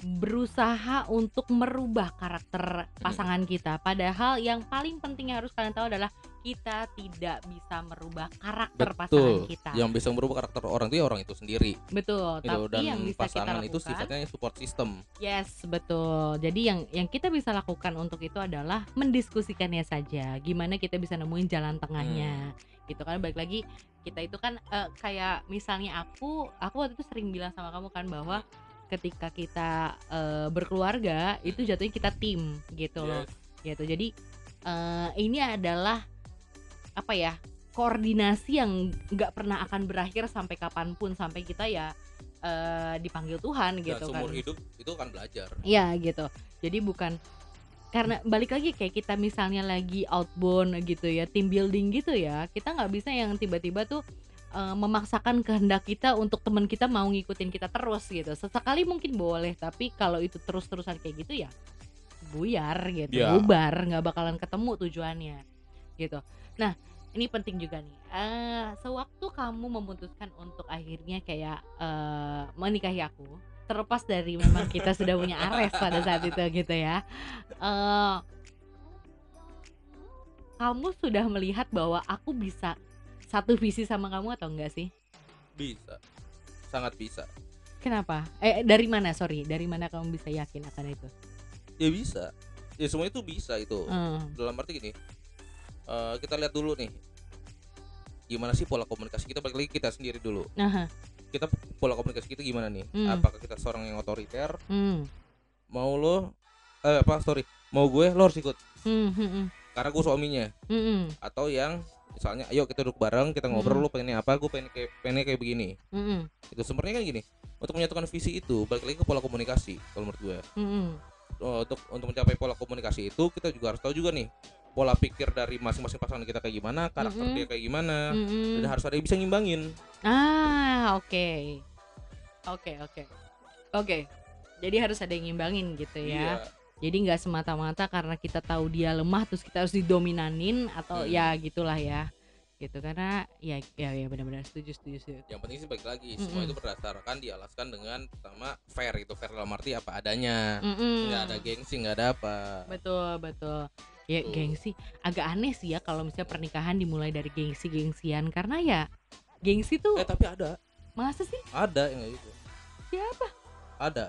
[SPEAKER 1] berusaha untuk merubah karakter pasangan kita. Padahal yang paling penting yang harus kalian tahu adalah kita tidak bisa merubah karakter pasangan
[SPEAKER 2] betul
[SPEAKER 1] kita.
[SPEAKER 2] yang bisa merubah karakter orang itu ya orang itu sendiri
[SPEAKER 1] Betul,
[SPEAKER 2] gitu
[SPEAKER 1] tapi
[SPEAKER 2] dan
[SPEAKER 1] yang bisa kita
[SPEAKER 2] pasangan
[SPEAKER 1] lakukan
[SPEAKER 2] itu sifatnya support system
[SPEAKER 1] Yes, betul. Jadi yang yang kita bisa lakukan untuk itu adalah mendiskusikannya saja. Gimana kita bisa nemuin jalan tengahnya. Gitu kan balik lagi kita itu kan eh, kayak misalnya aku, aku waktu itu sering bilang sama kamu kan bahwa ketika kita eh, berkeluarga itu jatuhnya kita tim gitu loh. Gitu. Jadi eh, ini adalah apa ya? koordinasi yang nggak pernah akan berakhir sampai kapan pun sampai kita ya eh, dipanggil Tuhan
[SPEAKER 2] dan
[SPEAKER 1] gitu kan.
[SPEAKER 2] seumur hidup itu kan belajar
[SPEAKER 1] Iya gitu. Jadi bukan karena balik lagi kayak kita misalnya lagi outbound gitu ya, team building gitu ya, kita nggak bisa yang tiba-tiba tuh eh, memaksakan kehendak kita untuk teman kita mau ngikutin kita terus gitu. Sesekali mungkin boleh, tapi kalau itu terus-terusan kayak gitu ya buyar gitu,
[SPEAKER 2] Ya.
[SPEAKER 1] bubar, nggak bakalan ketemu tujuannya gitu. Nah ini penting juga nih. eh sewaktu kamu memutuskan untuk akhirnya kayak eh, menikahi aku, terlepas dari memang kita sudah punya Ares pada saat itu gitu ya. eh kamu sudah melihat bahwa aku bisa satu visi sama kamu atau enggak sih?
[SPEAKER 2] bisa sangat bisa
[SPEAKER 1] Kenapa? Eh dari mana? Sorry, dari mana kamu bisa yakin akan itu?
[SPEAKER 2] ya bisa ya semua itu bisa itu
[SPEAKER 1] Hmm.
[SPEAKER 2] dalam arti gini eh, kita lihat dulu nih gimana sih pola komunikasi kita balik lagi kita sendiri dulu
[SPEAKER 1] Nah,
[SPEAKER 2] kita pola komunikasi kita gimana nih
[SPEAKER 1] Hmm.
[SPEAKER 2] apakah kita seorang yang otoriter
[SPEAKER 1] hmm.
[SPEAKER 2] mau lo eh apa sorry mau gue lo harus ikut
[SPEAKER 1] Hmm, hmm, hmm.
[SPEAKER 2] karena gue suaminya
[SPEAKER 1] Hmm, hmm.
[SPEAKER 2] atau yang misalnya ayo kita duduk bareng kita ngobrol
[SPEAKER 1] Mm-mm.
[SPEAKER 2] lo pengennya apa gue pengen kayak pengennya kayak begini
[SPEAKER 1] Hmm, hmm.
[SPEAKER 2] itu sebenarnya kan gini untuk menyatukan visi itu balik lagi ke pola komunikasi kalau menurut gue
[SPEAKER 1] Hmm, hmm.
[SPEAKER 2] Oh, untuk untuk mencapai pola komunikasi itu kita juga harus tahu juga nih pola pikir dari masing-masing pasangan kita kayak gimana karakter
[SPEAKER 1] Mm-mm.
[SPEAKER 2] dia kayak gimana
[SPEAKER 1] Hmm, hmm.
[SPEAKER 2] dan harus ada yang bisa ngimbangin
[SPEAKER 1] Ah, oke. Oke, oke. Oke. Jadi harus ada yang ngimbangin gitu ya.
[SPEAKER 2] Iya.
[SPEAKER 1] Jadi nggak semata-mata karena kita tahu dia lemah terus kita harus didominanin atau
[SPEAKER 2] Hmm.
[SPEAKER 1] ya gitulah ya. Gitu karena ya ya ya benar-benar setuju setuju setuju.
[SPEAKER 2] yang penting sih balik lagi semua
[SPEAKER 1] Mm-mm.
[SPEAKER 2] itu berdasarkan dialaskan dengan pertama fair itu fair dalam arti apa adanya
[SPEAKER 1] Mm-mm.
[SPEAKER 2] nggak ada gengsi nggak ada apa
[SPEAKER 1] Betul, betul. Ya
[SPEAKER 2] Betul.
[SPEAKER 1] gengsi agak aneh sih ya kalau misalnya pernikahan dimulai dari gengsi-gengsian karena ya gengsi tuh
[SPEAKER 2] eh tapi ada
[SPEAKER 1] masa sih?
[SPEAKER 2] ada yang kayak gitu
[SPEAKER 1] Siapa?
[SPEAKER 2] ada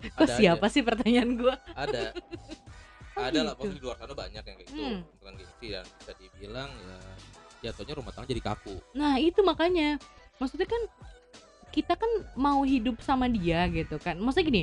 [SPEAKER 1] Kok <laughs>
[SPEAKER 2] Ada
[SPEAKER 1] siapa sih pertanyaan gua?
[SPEAKER 2] ada <laughs>
[SPEAKER 1] Oh,
[SPEAKER 2] ada lah
[SPEAKER 1] gitu.
[SPEAKER 2] pasti di luar sana banyak yang kayak gitu
[SPEAKER 1] Hmm.
[SPEAKER 2] bukan gengsi dan bisa dibilang ya jatuhnya rumah tangga jadi kaku
[SPEAKER 1] Nah itu makanya Maksudnya kan Kita kan mau hidup sama dia gitu kan Maksudnya gini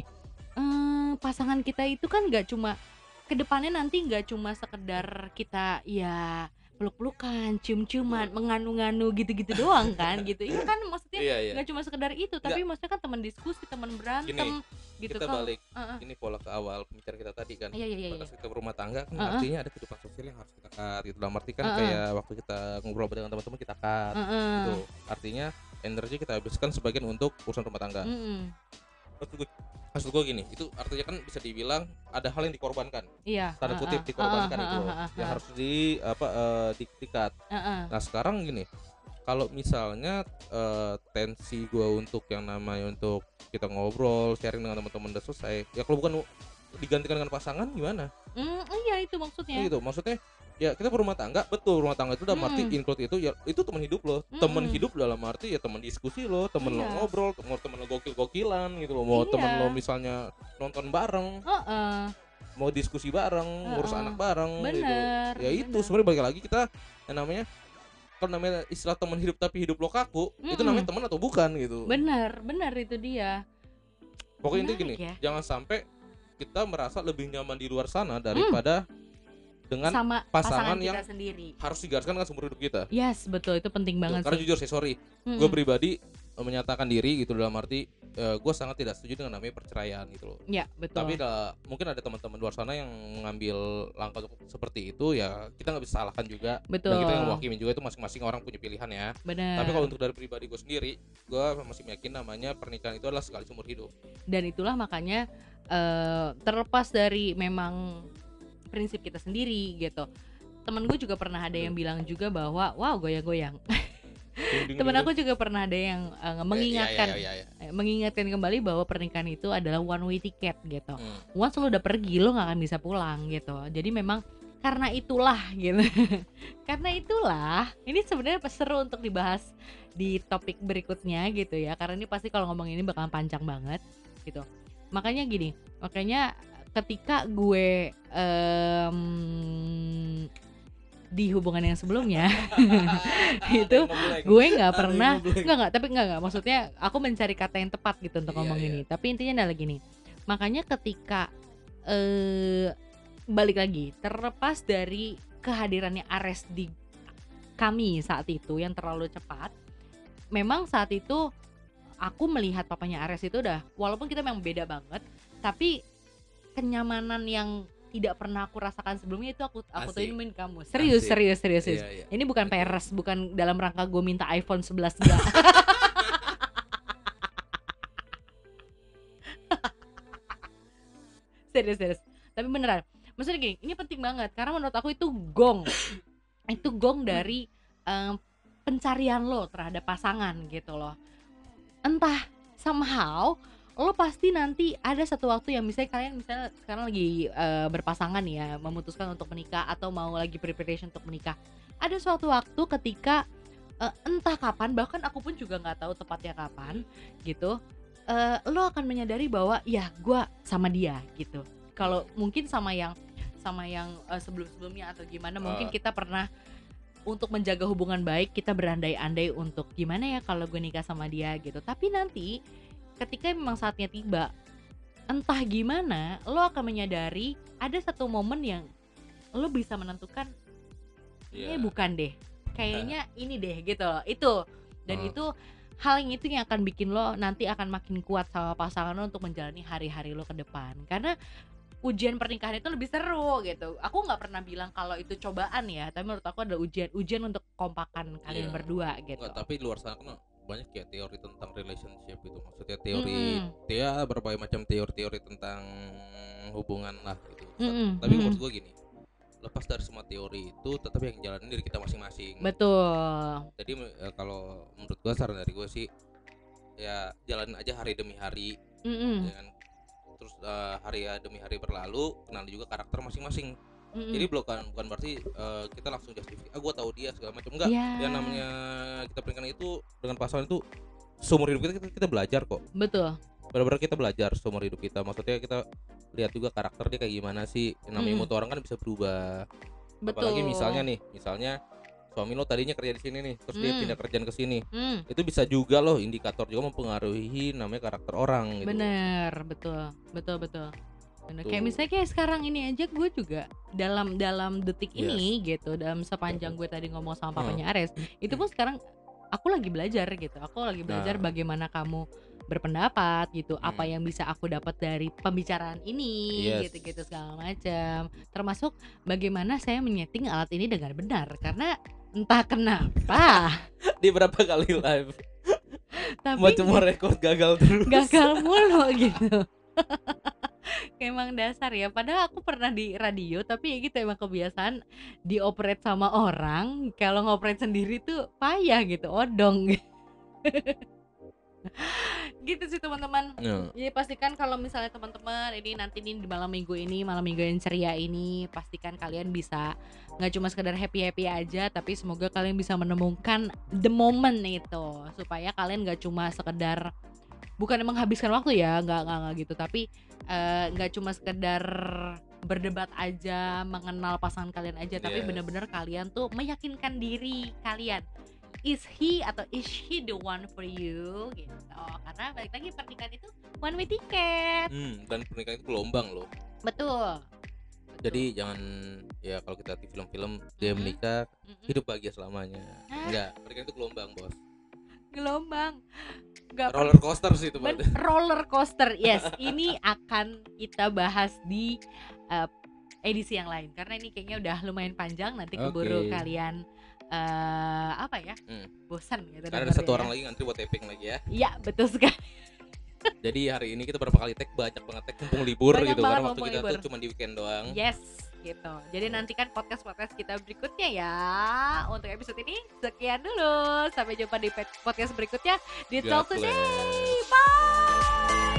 [SPEAKER 1] eh, Pasangan kita itu kan gak cuma Ke depannya nanti gak cuma sekedar kita ya peluk-pelukan, cium-ciuman, menganu-nganu gitu-gitu <laughs> doang kan gitu. Iya kan maksudnya
[SPEAKER 2] iya iya
[SPEAKER 1] nggak cuma sekedar itu, tapi maksudnya kan teman diskusi, teman berantem gitu
[SPEAKER 2] kita
[SPEAKER 1] kalau-
[SPEAKER 2] balik
[SPEAKER 1] Heeh.
[SPEAKER 2] ini pola ke awal pembicaraan kita tadi kan
[SPEAKER 1] Iya iya iya. iya.
[SPEAKER 2] kita berumah tangga kan
[SPEAKER 1] Uh-uh.
[SPEAKER 2] artinya ada kehidupan sosial yang harus kita cut gitu dalam arti kan
[SPEAKER 1] Uh-uh.
[SPEAKER 2] kayak waktu kita ngobrol dengan teman-teman kita cut
[SPEAKER 1] Heeh.
[SPEAKER 2] gitu artinya energi kita habiskan sebagian untuk urusan rumah tangga maksud gue maksud gue gini itu artinya kan bisa dibilang ada hal yang dikorbankan
[SPEAKER 1] Iya.
[SPEAKER 2] tanda kutip
[SPEAKER 1] heeh,
[SPEAKER 2] dikorbankan
[SPEAKER 1] heeh,
[SPEAKER 2] itu loh,
[SPEAKER 1] heeh,
[SPEAKER 2] yang
[SPEAKER 1] heeh,
[SPEAKER 2] harus di apa eh, di, di cut.
[SPEAKER 1] heeh.
[SPEAKER 2] nah sekarang gini kalau misalnya eh, tensi gue untuk yang namanya untuk kita ngobrol sharing dengan teman-teman udah selesai ya kalau bukan digantikan dengan pasangan gimana
[SPEAKER 1] Mm, iya itu maksudnya.
[SPEAKER 2] gitu maksudnya ya kita berumah tangga betul rumah tangga itu dalam arti
[SPEAKER 1] Mm.
[SPEAKER 2] include itu ya itu teman hidup lo teman
[SPEAKER 1] Mm-mm.
[SPEAKER 2] hidup dalam arti ya teman diskusi lo teman lo
[SPEAKER 1] Iya.
[SPEAKER 2] ngobrol mau teman lo gokil gokilan gitu loh mau teman
[SPEAKER 1] Iya.
[SPEAKER 2] lo misalnya nonton bareng
[SPEAKER 1] Heeh.
[SPEAKER 2] mau diskusi bareng ngurus
[SPEAKER 1] Heeh.
[SPEAKER 2] anak bareng gitu
[SPEAKER 1] Bener.
[SPEAKER 2] ya itu sebenarnya balik lagi kita yang namanya kalau namanya istilah teman hidup tapi hidup lo kaku itu
[SPEAKER 1] Mm-mm.
[SPEAKER 2] namanya teman atau bukan gitu
[SPEAKER 1] Bener, bener itu dia.
[SPEAKER 2] pokoknya intinya gini
[SPEAKER 1] ya.
[SPEAKER 2] jangan sampai kita merasa lebih nyaman di luar sana
[SPEAKER 1] Hmm.
[SPEAKER 2] daripada dengan
[SPEAKER 1] sama
[SPEAKER 2] pasangan
[SPEAKER 1] pasangan,
[SPEAKER 2] yang
[SPEAKER 1] sendiri.
[SPEAKER 2] harus digariskan kan seumur hidup kita
[SPEAKER 1] Yes, betul itu penting
[SPEAKER 2] Tuh,
[SPEAKER 1] banget
[SPEAKER 2] karena
[SPEAKER 1] sih.
[SPEAKER 2] jujur sih sorry
[SPEAKER 1] Mm-mm.
[SPEAKER 2] gue pribadi eh, menyatakan diri gitu dalam arti gue sangat tidak setuju dengan namanya perceraian gitu loh
[SPEAKER 1] Ya, betul.
[SPEAKER 2] tapi da- mungkin ada teman-teman luar sana yang mengambil langkah seperti itu ya kita nggak bisa salahkan juga
[SPEAKER 1] betul.
[SPEAKER 2] dan kita yang mewakili juga itu masing-masing orang punya pilihan ya
[SPEAKER 1] Benar.
[SPEAKER 2] tapi kalau untuk dari pribadi gue sendiri gue masih yakin namanya pernikahan itu adalah sekali seumur hidup
[SPEAKER 1] dan itulah makanya eh, terlepas dari memang prinsip kita sendiri gitu. Temen gue juga pernah ada yang bilang juga bahwa wow goyang-goyang. <laughs> Temen aku juga pernah ada yang eh, mengingatkan
[SPEAKER 2] Iya, iya, iya, iya.
[SPEAKER 1] eh, mengingatkan kembali bahwa pernikahan itu adalah one way ticket gitu.
[SPEAKER 2] Hmm.
[SPEAKER 1] Once lo udah pergi lo nggak akan bisa pulang gitu. Jadi memang karena itulah <laughs> gitu. karena itulah ini sebenarnya seru untuk dibahas di topik berikutnya gitu ya. Karena ini pasti kalau ngomong ini bakalan panjang banget gitu. Makanya gini, makanya ketika gue em, di hubungan yang sebelumnya <laughs> itu gue nggak pernah nggak nggak tapi nggak nggak. Maksudnya aku mencari kata yang tepat gitu untuk
[SPEAKER 2] Iya,
[SPEAKER 1] ngomong
[SPEAKER 2] iya.
[SPEAKER 1] ini. Tapi intinya adalah gini makanya ketika eh balik lagi terlepas dari kehadirannya Ares di kami saat itu yang terlalu cepat memang saat itu aku melihat papanya Ares itu udah walaupun kita memang beda banget tapi kenyamanan yang tidak pernah aku rasakan sebelumnya itu aku aku tuh
[SPEAKER 2] Asik.
[SPEAKER 1] ingin kamu serius
[SPEAKER 2] Asik.
[SPEAKER 1] serius serius serius
[SPEAKER 2] Iya, iya.
[SPEAKER 1] ini bukan peres, bukan dalam rangka gue minta iPhone 11 enggak. <laughs> serius, serius. Tapi beneran. Maksudnya gini, ini penting banget karena menurut aku itu gong. itu gong dari em, pencarian lo terhadap pasangan gitu loh. Entah somehow lo pasti nanti ada satu waktu yang misalnya kalian misalnya sekarang lagi eh, berpasangan ya memutuskan untuk menikah atau mau lagi preparation untuk menikah. Ada suatu waktu ketika eh, entah kapan bahkan aku pun juga nggak tahu tepatnya kapan gitu eh, lo akan menyadari bahwa ya gua sama dia gitu. Kalau mungkin sama yang sama yang sebelum sebelumnya atau gimana mungkin
[SPEAKER 2] Ah.
[SPEAKER 1] kita pernah untuk menjaga hubungan baik kita berandai-andai untuk gimana ya kalau gue nikah sama dia gitu. Tapi nanti ketika memang saatnya tiba entah gimana lo akan menyadari ada satu momen yang lo bisa menentukan
[SPEAKER 2] Iya.
[SPEAKER 1] eh bukan deh kayaknya ini deh gitu loh itu dan
[SPEAKER 2] Hmm.
[SPEAKER 1] itu hal yang itu yang akan bikin lo nanti akan makin kuat sama pasangan lo untuk menjalani hari-hari lo ke depan karena ujian pernikahan itu lebih seru gitu aku nggak pernah bilang kalau itu cobaan ya tapi menurut aku adalah ujian ujian untuk kompakan kalian
[SPEAKER 2] Iya.
[SPEAKER 1] berdua gitu
[SPEAKER 2] Enggak, tapi luar sana kan banyak ya teori tentang relationship itu. Maksudnya teori
[SPEAKER 1] Mm-mm.
[SPEAKER 2] ya berbagai macam teori-teori tentang hubungan lah gitu.
[SPEAKER 1] Mm-mm,
[SPEAKER 2] tapi
[SPEAKER 1] mm-mm.
[SPEAKER 2] menurut gua gini lepas dari semua teori itu tetap yang jalanin diri kita masing-masing.
[SPEAKER 1] Betul.
[SPEAKER 2] Jadi eh, kalau menurut gua saran dari gua sih ya jalanin aja hari demi hari.
[SPEAKER 1] Mm-mm,
[SPEAKER 2] ya kan terus eh, hari ya demi hari berlalu kenali juga karakter masing-masing
[SPEAKER 1] mm-mm.
[SPEAKER 2] jadi bukan bukan berarti eh, kita langsung justifikasi ah gua tahu dia segala macam. Enggak
[SPEAKER 1] Ya,
[SPEAKER 2] yang namanya kita pernikahan itu dengan pasangan itu seumur hidup kita kita, kita belajar kok.
[SPEAKER 1] Betul.
[SPEAKER 2] Benar-benar kita belajar seumur hidup kita. Maksudnya kita lihat juga karakter dia kayak gimana sih. Namanya
[SPEAKER 1] Mm.
[SPEAKER 2] mutu orang kan bisa berubah.
[SPEAKER 1] Betul.
[SPEAKER 2] apalagi misalnya nih misalnya suami lo tadinya kerja di sini nih terus dia
[SPEAKER 1] Mm.
[SPEAKER 2] pindah kerjaan ke sini.
[SPEAKER 1] Hmm,
[SPEAKER 2] itu bisa juga loh indikator juga mempengaruhi namanya karakter orang gitu.
[SPEAKER 1] Bener betul betul betul Bener. kayak misalnya kayak sekarang ini aja gue juga dalam dalam detik
[SPEAKER 2] Yes.
[SPEAKER 1] ini gitu dalam sepanjang gue tadi ngomong sama
[SPEAKER 2] Hmm.
[SPEAKER 1] papanya Ares itu pun sekarang aku lagi belajar gitu aku lagi belajar
[SPEAKER 2] Nah.
[SPEAKER 1] bagaimana kamu berpendapat gitu apa
[SPEAKER 2] Hmm.
[SPEAKER 1] yang bisa aku dapat dari pembicaraan ini
[SPEAKER 2] Yes.
[SPEAKER 1] gitu-gitu segala macam termasuk bagaimana saya menyeting alat ini dengan benar karena entah kenapa <laughs>
[SPEAKER 2] di berapa kali live
[SPEAKER 1] tapi
[SPEAKER 2] mau cuma rekor gagal terus
[SPEAKER 1] gagal mulu gitu <laughs> emang dasar ya padahal aku pernah di radio tapi ya gitu emang kebiasaan dioperate sama orang kalau ngoperate sendiri tuh payah gitu odong <laughs> gitu sih teman-teman
[SPEAKER 2] Ya.
[SPEAKER 1] jadi pastikan kalau misalnya teman-teman ini nanti nih di malam minggu ini malam minggu yang ceria ini pastikan kalian bisa nggak cuma sekedar happy happy aja tapi semoga kalian bisa menemukan the moment itu supaya kalian nggak cuma sekedar bukan menghabiskan waktu ya nggak nggak nggak gitu tapi eh, nggak cuma sekedar berdebat aja mengenal pasangan kalian aja tapi
[SPEAKER 2] Yes.
[SPEAKER 1] benar-benar kalian tuh meyakinkan diri kalian is he atau is she the one for you gitu karena balik lagi pernikahan itu one way ticket
[SPEAKER 2] Hmm, dan pernikahan itu gelombang loh
[SPEAKER 1] betul
[SPEAKER 2] Jadi jangan ya kalau kita di film-film dia menikah
[SPEAKER 1] Mm-mm.
[SPEAKER 2] hidup bahagia selamanya.
[SPEAKER 1] Hah?
[SPEAKER 2] Enggak, pernikahan itu gelombang, Bos.
[SPEAKER 1] Gelombang nggak
[SPEAKER 2] Roller coaster sih itu,
[SPEAKER 1] Ben- roller coaster <laughs> yes ini akan kita bahas di uh, edisi yang lain karena ini kayaknya udah lumayan panjang nanti keburu kalian eh apa ya
[SPEAKER 2] Hmm.
[SPEAKER 1] bosan gitu
[SPEAKER 2] Karena ada satu
[SPEAKER 1] ya.
[SPEAKER 2] orang lagi ngantri buat taping lagi ya.
[SPEAKER 1] Iya betul sekali
[SPEAKER 2] Jadi hari ini kita berapa kali tag banyak banget tag mumpung libur
[SPEAKER 1] Banyak
[SPEAKER 2] gitu karena waktu kita
[SPEAKER 1] libur.
[SPEAKER 2] tuh cuma di weekend doang.
[SPEAKER 1] yes gitu. Jadi nantikan podcast-podcast kita berikutnya ya. Untuk episode ini sekian dulu. Sampai jumpa di podcast berikutnya di Talk Today.
[SPEAKER 2] Bye.